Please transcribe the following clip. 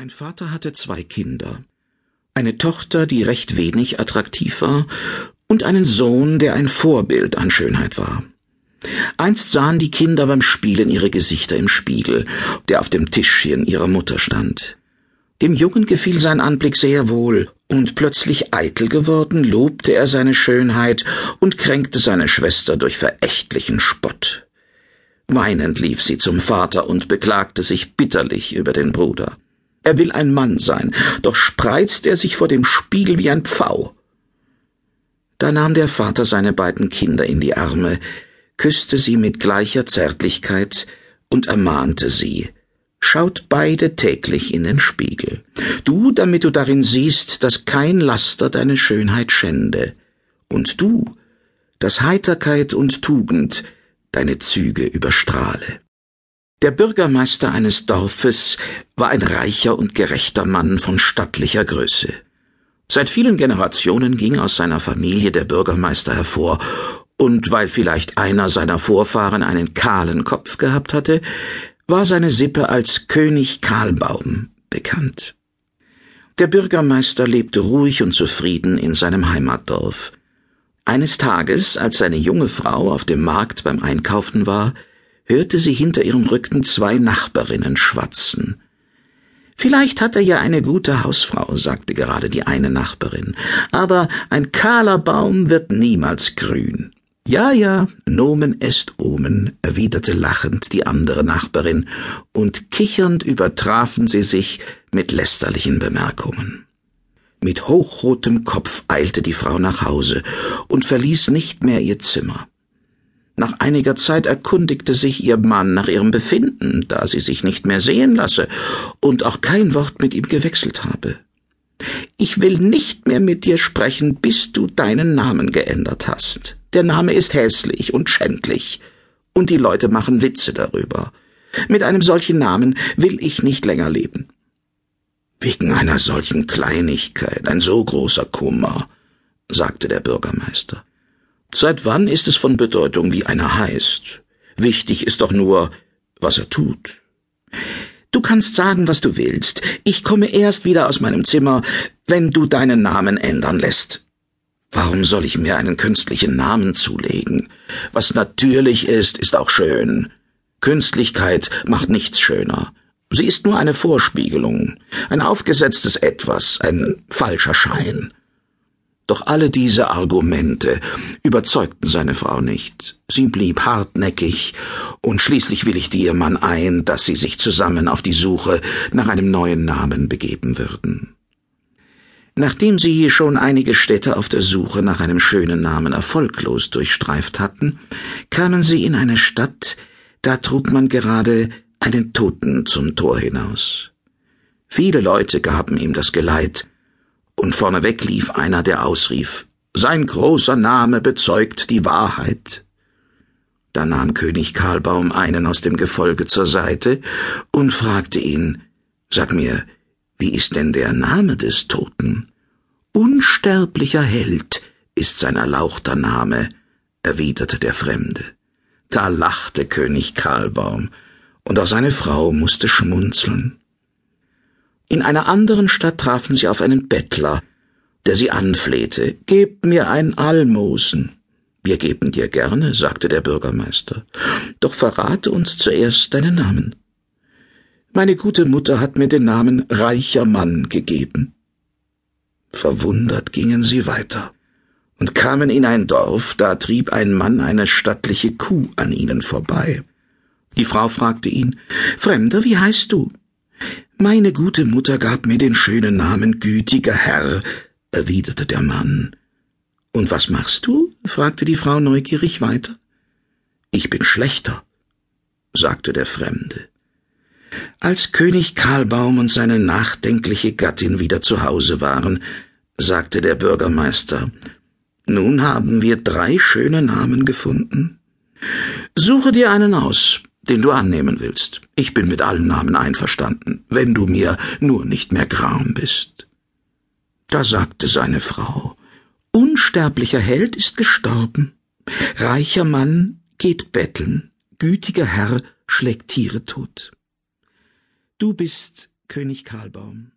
Ein Vater hatte zwei Kinder. Eine Tochter, die recht wenig attraktiv war, und einen Sohn, der ein Vorbild an Schönheit war. Einst sahen die Kinder beim Spielen ihre Gesichter im Spiegel, der auf dem Tischchen ihrer Mutter stand. Dem Jungen gefiel sein Anblick sehr wohl, und plötzlich eitel geworden, lobte er seine Schönheit und kränkte seine Schwester durch verächtlichen Spott. Weinend lief sie zum Vater und beklagte sich bitterlich über den Bruder. Er will ein Mann sein, doch spreizt er sich vor dem Spiegel wie ein Pfau. Da nahm der Vater seine beiden Kinder in die Arme, küsste sie mit gleicher Zärtlichkeit und ermahnte sie, Schaut beide täglich in den Spiegel. Du, damit du darin siehst, dass kein Laster deine Schönheit schände. Und du, dass Heiterkeit und Tugend deine Züge überstrahle. Der Bürgermeister eines Dorfes war ein reicher und gerechter Mann von stattlicher Größe. Seit vielen Generationen ging aus seiner Familie der Bürgermeister hervor, und weil vielleicht einer seiner Vorfahren einen kahlen Kopf gehabt hatte, war seine Sippe als König Kahlbaum bekannt. Der Bürgermeister lebte ruhig und zufrieden in seinem Heimatdorf. Eines Tages, als seine junge Frau auf dem Markt beim Einkaufen war, hörte sie hinter ihrem Rücken zwei Nachbarinnen schwatzen. Vielleicht hat er ja eine gute Hausfrau, sagte gerade die eine Nachbarin, aber ein kahler Baum wird niemals grün. Ja, ja, Nomen est Omen, erwiderte lachend die andere Nachbarin, und kichernd übertrafen sie sich mit lästerlichen Bemerkungen. Mit hochrotem Kopf eilte die Frau nach Hause und verließ nicht mehr ihr Zimmer. Nach einiger Zeit erkundigte sich ihr Mann nach ihrem Befinden, da sie sich nicht mehr sehen lasse und auch kein Wort mit ihm gewechselt habe. Ich will nicht mehr mit dir sprechen, bis du deinen Namen geändert hast. Der Name ist hässlich und schändlich, und die Leute machen Witze darüber. Mit einem solchen Namen will ich nicht länger leben. Wegen einer solchen Kleinigkeit, ein so großer Kummer, sagte der Bürgermeister. Seit wann ist es von Bedeutung, wie einer heißt? Wichtig ist doch nur, was er tut. Du kannst sagen, was du willst. Ich komme erst wieder aus meinem Zimmer, wenn du deinen Namen ändern lässt. Warum soll ich mir einen künstlichen Namen zulegen? Was natürlich ist, ist auch schön. Künstlichkeit macht nichts schöner. Sie ist nur eine Vorspiegelung, ein aufgesetztes Etwas, ein falscher Schein. Doch alle diese Argumente überzeugten seine Frau nicht. Sie blieb hartnäckig, und schließlich willigte ihr Mann ein, dass sie sich zusammen auf die Suche nach einem neuen Namen begeben würden. Nachdem sie schon einige Städte auf der Suche nach einem schönen Namen erfolglos durchstreift hatten, kamen sie in eine Stadt, da trug man gerade einen Toten zum Tor hinaus. Viele Leute gaben ihm das Geleit, und vorneweg lief einer, der ausrief Sein großer Name bezeugt die Wahrheit. Da nahm König Karlbaum einen aus dem Gefolge zur Seite und fragte ihn Sag mir, wie ist denn der Name des Toten? Unsterblicher Held ist sein erlauchter Name, erwiderte der Fremde. Da lachte König Karlbaum, und auch seine Frau musste schmunzeln. In einer anderen Stadt trafen sie auf einen Bettler, der sie anflehte, Gib mir ein Almosen. Wir geben dir gerne, sagte der Bürgermeister, doch verrate uns zuerst deinen Namen. Meine gute Mutter hat mir den Namen reicher Mann gegeben. Verwundert gingen sie weiter und kamen in ein Dorf, da trieb ein Mann eine stattliche Kuh an ihnen vorbei. Die Frau fragte ihn, Fremder, wie heißt du? Meine gute Mutter gab mir den schönen Namen gütiger Herr, erwiderte der Mann. Und was machst du? fragte die Frau neugierig weiter. Ich bin schlechter, sagte der Fremde. Als König Karlbaum und seine nachdenkliche Gattin wieder zu Hause waren, sagte der Bürgermeister, nun haben wir drei schöne Namen gefunden. Suche dir einen aus, den du annehmen willst. Ich bin mit allen Namen einverstanden, wenn du mir nur nicht mehr gram bist. Da sagte seine Frau, Unsterblicher Held ist gestorben, reicher Mann geht betteln, gütiger Herr schlägt Tiere tot. Du bist König Karlbaum